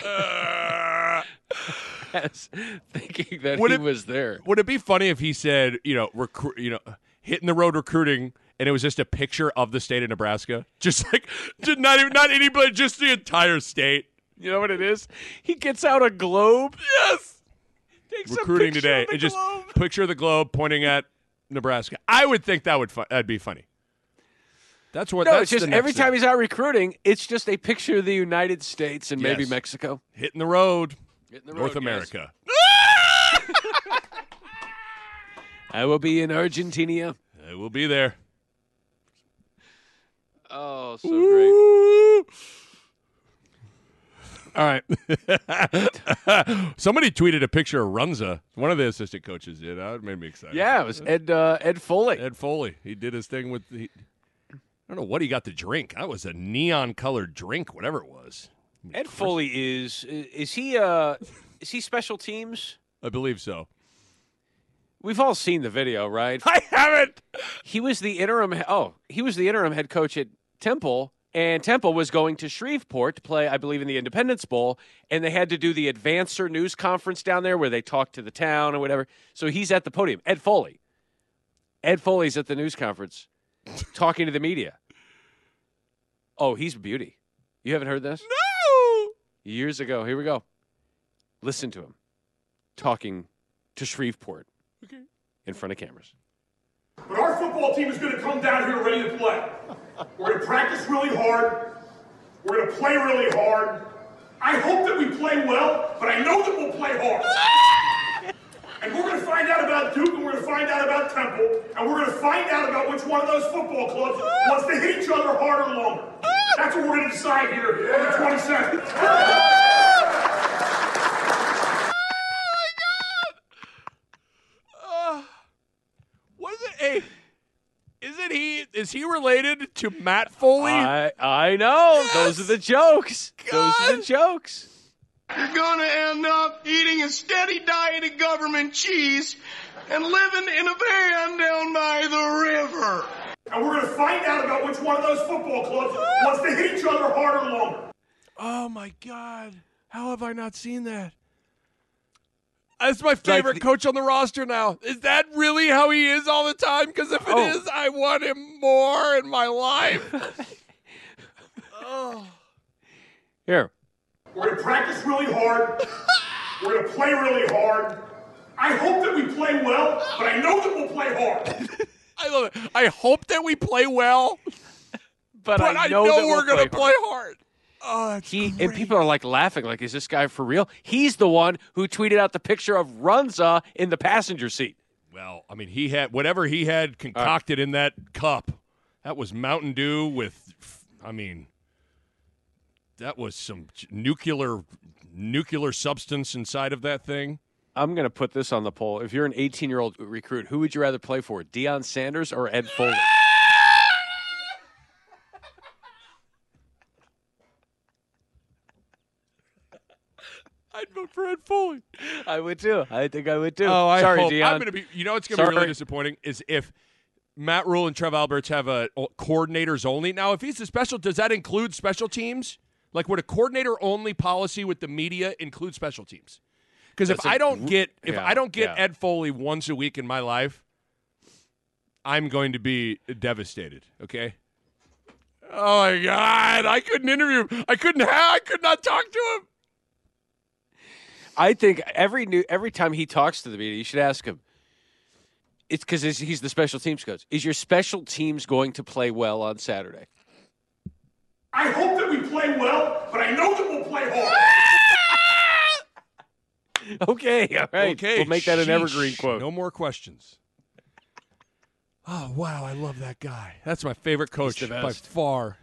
as thinking that Would he it- was there. Would it be funny if he said, you know, recruit, you know, hitting the road recruiting, and it was just a picture of the state of Nebraska, (laughs) just like, just not even not anybody, just the entire state. You know what it is? He gets out a globe. Yes. Takes recruiting picture today, of the and just picture the globe pointing at Nebraska. I would think that would fu- that'd be funny. That's what. No, that's it's just every time he's out recruiting, it's just a picture of the United States and maybe Mexico. hitting the road, Hitting the North road, guys. America. (laughs) I will be in Argentina. I will be there. Oh, so great. All right. (laughs) Somebody tweeted a picture of Runza. One of the assistant coaches did. That made me excited. Yeah, it was Ed uh, Ed Foley. Ed Foley. He did his thing with the. I don't know what he got to drink. That was a neon colored drink, whatever it was. Ed Foley is is he uh is he special teams? I believe so. We've all seen the video, right? (laughs) I haven't. He was the interim. Oh, he was the interim head coach at Temple, and Temple was going to Shreveport to play, I believe, in the Independence Bowl, and they had to do the Advancer news conference down there where they talked to the town and whatever. So he's at the podium. Ed Foley. Ed Foley's at the news conference, talking to the media. Oh, he's a beauty. You haven't heard this? No. Years ago. Here we go. Listen to him talking to Shreveport okay. in front of cameras. But our football team is going to come down here ready to play. We're going to practice really hard. We're going to play really hard. I hope that we play well, but I know that we'll play hard. (laughs) And we're going to find out about Duke, and we're going to find out about Temple, and we're going to find out about which one of those football clubs wants to hit each other harder longer. That's what we're going to decide here on the 27th. Oh my God. Uh, it? Hey, isn't he? Is he related to Matt Foley? I I know. Yes. Those are the jokes. God. Those are the jokes. You're gonna end up eating a steady diet of government cheese and living in a van down by the river. And we're going to find out about which one of those football clubs wants to hit each other harder longer. Oh my God! How have I not seen that? That's my favorite coach on the roster now. Is that really how he is all the time? Because if it Oh. is, I want him more in my life. (laughs) oh. Here. We're going to practice really hard. We're going to play really hard. I hope that we play well, but I know that we'll play hard. (laughs) I love it. I hope that we play well, But, but I know, that we're we'll going to play play hard. Oh, that's He and people are like laughing, like, is this guy for real? He's the one who tweeted out the picture of Runza in the passenger seat. Well, I mean, he had whatever he had concocted in that cup. That was Mountain Dew with, I mean, that was some nuclear nuclear substance inside of that thing. I'm going to put this on the poll. If you're an 18 year old recruit, who would you rather play for, Deion Sanders or Ed Foley? (laughs) I'd vote for Ed Foley. I would too. I think I would too. Oh, I Sorry, hope. Deion. I'm going to be. You know, what's going to be really disappointing is if Matt Rhule and Trev Alberts have a coordinators only. Now, if he's a special, does that include special teams? Like, would a coordinator only policy with the media include special teams? Because if I don't get if yeah, I don't get. Ed Foley once a week in my life, I'm going to be devastated. Okay. Oh my God! I couldn't interview him. I couldn't. Have, I could not talk to him. I think every new every time he talks to the media, you should ask him. It's because he's the special teams coach. Is your special teams going to play well on Saturday? I hope that we play well, but I know that we'll play hard. (laughs) Okay, all right. Okay, we'll make that an sheesh. evergreen quote. No more questions. Oh wow, I love that guy. That's my favorite coach by far.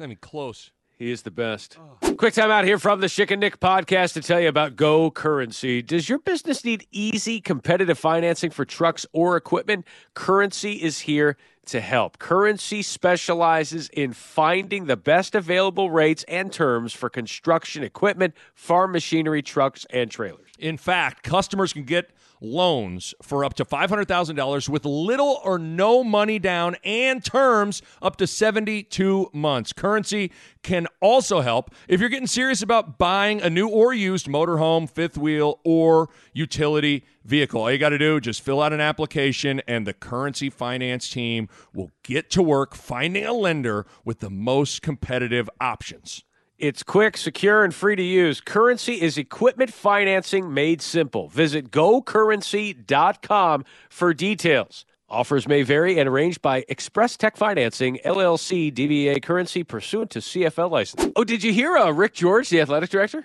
I mean, close. He is the best. Quick time out here from the Schick and Nick podcast to tell you about Go Currency. Does your business need easy, competitive financing for trucks or equipment? Currency is here to help. Currency specializes in finding the best available rates and terms for construction equipment, farm machinery, trucks, and trailers. In fact, customers can get loans for up to $500,000 with little or no money down and terms up to 72 months. Currency can also help if you're getting serious about buying a new or used motorhome, fifth wheel, or utility vehicle. All you got to do just fill out an application and the Currency Finance team will get to work finding a lender with the most competitive options. It's quick, secure, and free to use. Currency is equipment financing made simple. Visit gocurrency.com for details. Offers may vary and arranged by Express Tech Financing, LLC, DBA Currency, pursuant to CFL license. Oh, did you hear uh, Rick George, the athletic director?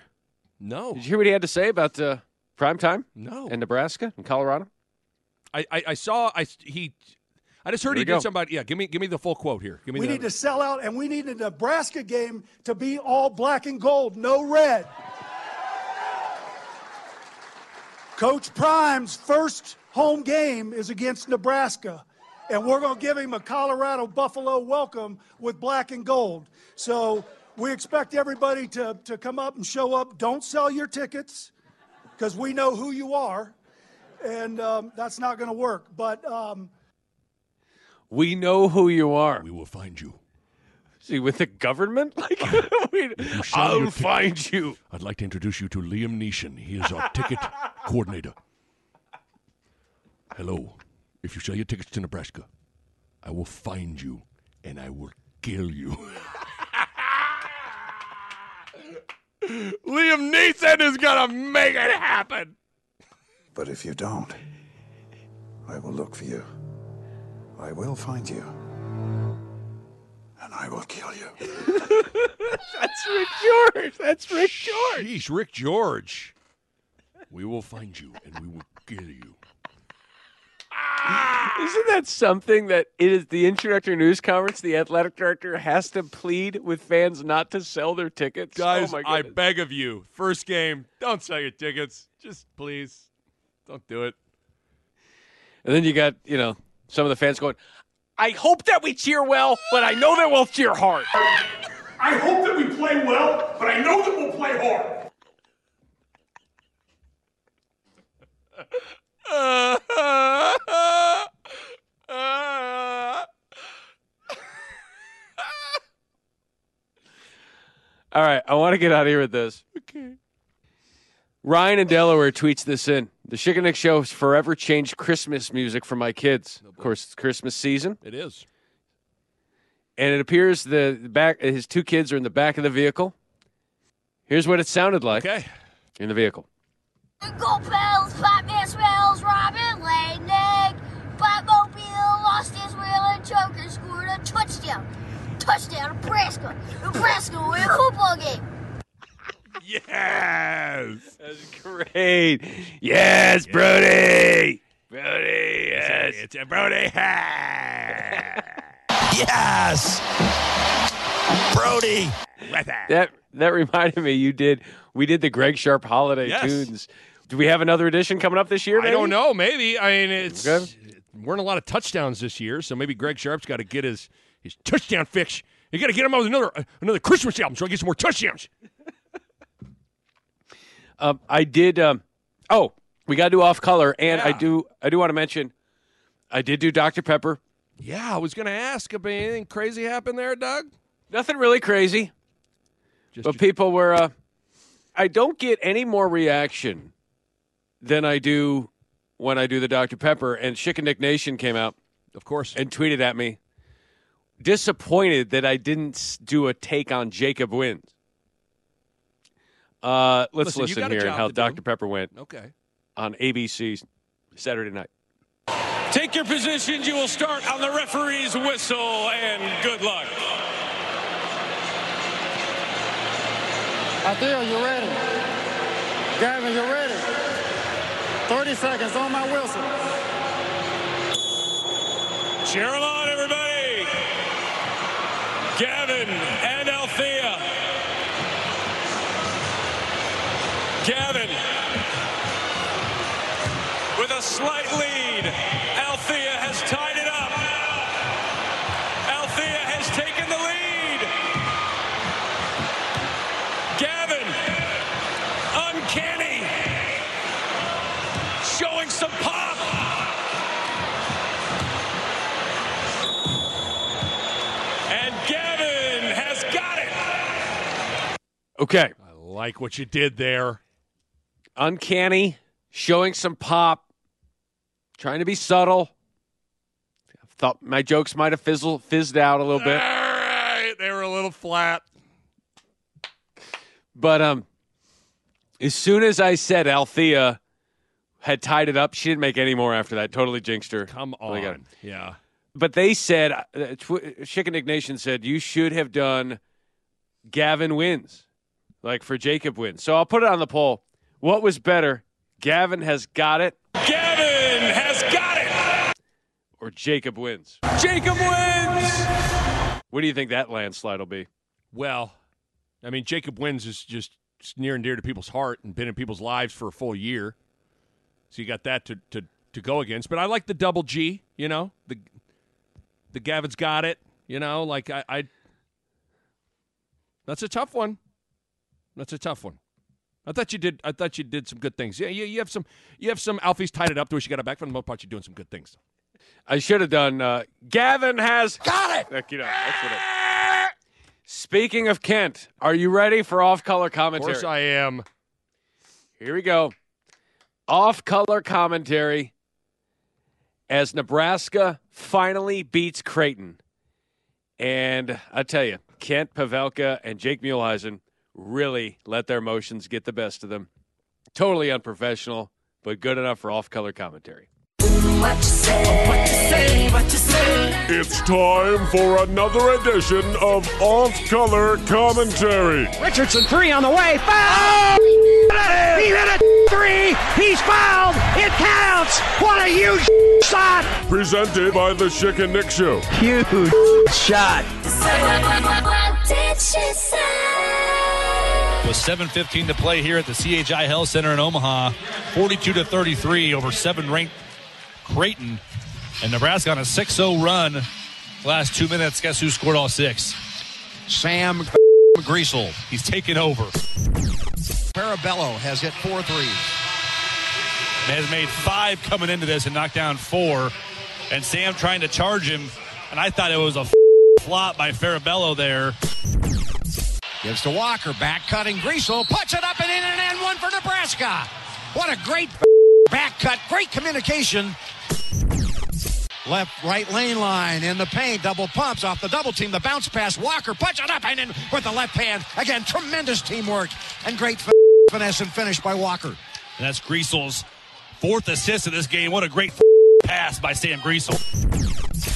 No. Did you hear what he had to say about uh, prime time? No. In Nebraska and Colorado? I, I, I saw I he I just heard Here he did go. somebody yeah give me give me the full quote here give me We the, need to sell out, and we need a Nebraska game to be all black and gold, no red. Coach Prime's first home game is against Nebraska, and we're going to give him a Colorado Buffalo welcome with black and gold. So we expect everybody to, to come up and show up. Don't sell your tickets because we know who you are, and um, that's not going to work. But um, We know who you are. We will find you. See, with the government? (laughs) Like, uh, (laughs) we, I'll your ticket- find you. I'd like to introduce you to Liam Neeson. He is our ticket (laughs) coordinator. Hello. If you sell your tickets to Nebraska, I will find you and I will kill you. Liam Neeson is gonna make it happen. But if you don't, I will look for you. I will find you. And I will kill you. (laughs) That's Rick George. That's Rick George. Sheesh, Rick George. We will find you and we will kill you. Ah! Isn't that something that it is the introductory news conference? The athletic director has to plead with fans not to sell their tickets. Oh Guys, oh my I beg of you, first game, don't sell your tickets. Just please, don't do it. And then you got you know some of the fans going, I hope that we cheer well, but I know that we'll cheer hard. I hope that we play well, but I know that we'll play hard. All right, I want to get out of here with this. Okay. Ryan in Delaware tweets this in. The Schick Nick Show has forever changed Christmas music for my kids. Of course, it's Christmas season. It is. And it appears the back his two kids are in the back of the vehicle. Here's what it sounded like Okay. in the vehicle. Jingle bells, Batman smells, Robin laid an egg. Batmobile lost his wheel and Joker scored a touchdown. Touchdown, Nebraska. Nebraska win a football game. Yes. That's great. Yes, Brody. Brody, yes. It's Brody. (laughs) Yes. Brody. That that reminded me you did we did the Greg Sharpe holiday Yes. tunes. Do we have another edition coming up this year? I don't know. Maybe. I mean, it's Okay. weren't a lot of touchdowns this year, so maybe Greg Sharpe's got to get his his touchdown fix. You got to get him on another uh, another Christmas album so I get some more touchdowns. Um, I did. Um, oh, we got to do off color, and I do. I do want to mention, I did do Dr Pepper. Yeah, I was going to ask if anything crazy happened there, Doug. Nothing really crazy, Just but people were. Uh, I don't get any more reaction than I do when I do the Dr Pepper. And Schick and Nick Nation came out, of course, and tweeted at me, disappointed that I didn't do a take on Jacob wins. Uh, let's Listen, listen, here job how to do. Dr Pepper went Okay. on ABC Saturday night. Take your positions. You will start on the referee's whistle, and good luck. Adele, you ready? Gavin, you ready? 30 seconds on my whistle. Cheer 'em on, everybody. Gavin and Althea. Gavin with a slight lead. Althea has tied it up. Althea has taken the lead. Gavin, uncanny, showing some pop. And Gavin has got it. Okay. I like what you did there. Uncanny, showing some pop, trying to be subtle. Thought my jokes might have fizzled, fizzed out a little bit. All right, they were a little flat. But um, as soon as I said Althea had tied it up, she didn't make any more after that. Totally jinxed her. Come Really on. Yeah. But they said, uh, tw- Chicken Nation said, you should have done Gavin wins, like for Jacob wins. So I'll put it on the poll. What was better? Gavin has got it, Gavin has got it. or Jacob wins? Jacob wins. What do you think that landslide will be? Well, I mean, Jacob wins is just near and dear to people's heart and been in people's lives for a full year. So you got that to, to, to go against. But I like the double G, you know, the the Gavin's got it, you know, like I, I that's a tough one. That's a tough one. I thought you did. I thought you did some good things. Yeah, you, you have some. You have some. Alfie's tied it up to where she got it back. For the most part, you're doing some good things. I should have done. Uh, Gavin has got it. Like, you know, that's what it. Speaking of Kent, are you ready for off-color commentary? Of course, I am. Here we go. Off-color commentary as Nebraska finally beats Creighton, and I tell you, Kent Pavelka and Jake Muhleisen really let their emotions get the best of them. Totally unprofessional, but good enough for off-color commentary. What you say? What you say? What you say? It's time for another edition of Off Color Commentary. Richardson three on the way. Foul! Oh! He hit a three. He's fouled. It counts. What a huge shot. Presented by the Schick and Nick Show. Huge shot. What did she say? With 7:15 to play here at the CHI Health Center in Omaha, 42 to 33 over seven-ranked Creighton, and Nebraska on a 6-0 run Last two minutes, guess who scored all six? Sam (laughs) Griesel. He's taken over. Farabello has hit four threes. Has made five coming into this and knocked down four. And Sam trying to charge him. And I thought it was a (laughs) flop by Farabello there. Gives to Walker, back cutting Griesel, puts it up and in and end one for Nebraska. What a great back cut, great communication. Left, right lane line in the paint, double pumps off the double team. The bounce pass, Walker puts it up and in with the left hand. Again, tremendous teamwork and great finesse and finish by Walker. And that's Griesel's fourth assist of this game. What a great pass by Sam Griesel.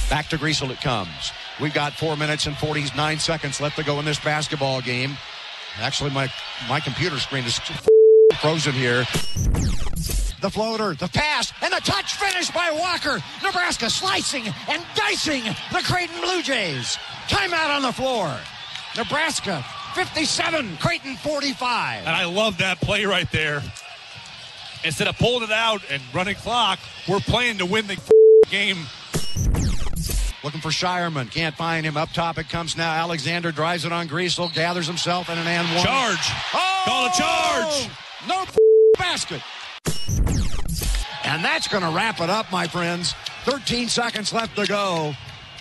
Back to Griesel it comes. We've got four minutes and 49 seconds left to go in this basketball game. Actually, my, my computer screen is (laughs) frozen here. The floater, the pass, and the touch finish by Walker. Nebraska slicing and dicing the Creighton Blue Jays. Timeout on the floor. Nebraska 57, Creighton 45. And I love that play right there. Instead of pulling it out and running clock, we're playing to win the (laughs) game. Looking for Scheierman. Can't find him. Up top it comes now. Alexander drives it on Griesel, gathers himself in an and one. Charge. Oh! Call a charge. No basket. And that's going to wrap it up, my friends. 13 seconds left to go.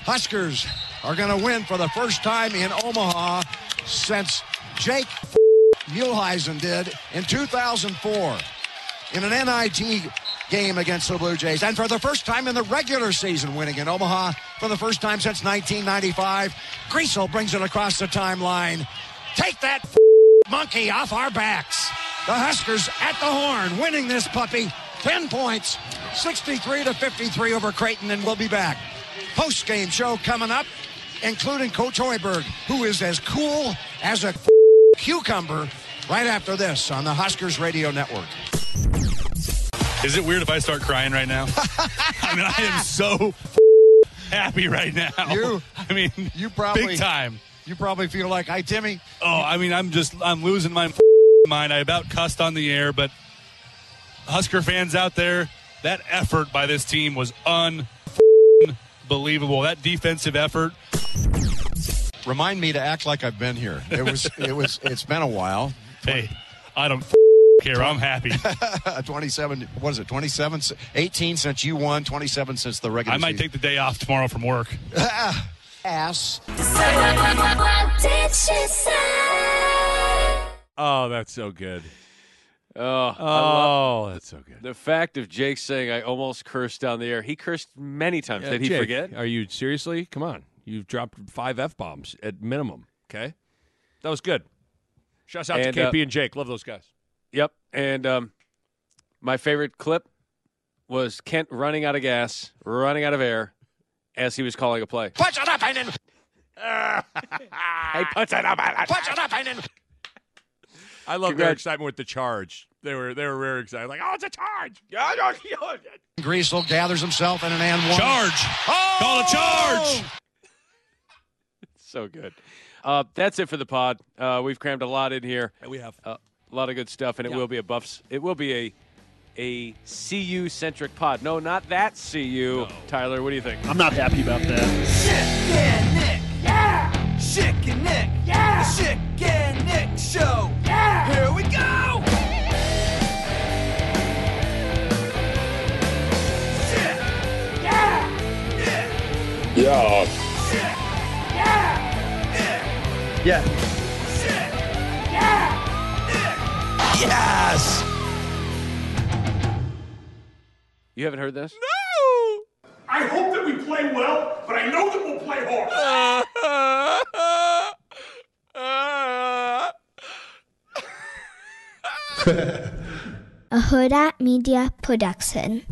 Huskers are going to win for the first time in Omaha since Jake Muhleisen did in 2004 in an NIT game against the Blue Jays. And for the first time in the regular season, winning in Omaha for the first time since 1995. Griesel brings it across the timeline. Take that monkey off our backs. The Huskers at the horn, winning this puppy. 10 points, 63 to 53 over Creighton, and we'll be back. Post game show coming up, including Coach Hoiberg, who is as cool as a cucumber, right after this on the Huskers Radio Network. Is it weird if I start crying right now? (laughs) I mean, I am so happy right now. You, (laughs) I mean, you probably big time. You probably feel like, "Hi, Timmy." Oh, I mean, I'm just I'm losing my mind. I about cussed on the air, but Husker fans out there, that effort by this team was unbelievable. That defensive effort. Remind me to act like I've been here. It was it was it's been a while. Hey, I don't care. I'm happy. (laughs) 27 what is it? 27 18 since you won, 27 since the regular I might season. take the day off tomorrow from work. (laughs) Ass. What did she say? Oh, that's so good. Oh, Oh, that's so good. The fact of Jake saying I almost cursed down the air. He cursed many times. Yeah, Did he Jake, forget? Are you seriously? Come on. You've dropped five F bombs at minimum. Okay. That was good. Shouts out And, to uh, KP and Jake. Love those guys. Yep. And um, my favorite clip was Kent running out of gas, running out of air as he was calling a play. Punch it up and Hey, punch it up. punch it up and I love their excitement with the charge. They were they were very excited. Like, oh, it's a charge. Griesel gathers himself in an and one. Charge. Call a charge. (laughs) So good. Uh, that's it for the pod. Uh, we've crammed a lot in here. we have uh, a lot of good stuff, and it Yeah. will be a buffs. It will be a a CU centric pod. No, not that CU. Tyler, what do you think? I'm not happy about that. Chicken Nick, yeah! Chicken Nick, yeah! The Chicken Nick Show, yeah! Here we go! Chick, yeah! Nick, Yeah. Yeah! Yeah. Yes. You haven't heard this? No! I hope that we play well, but I know that we'll play hard. A Hurrdat Media Production.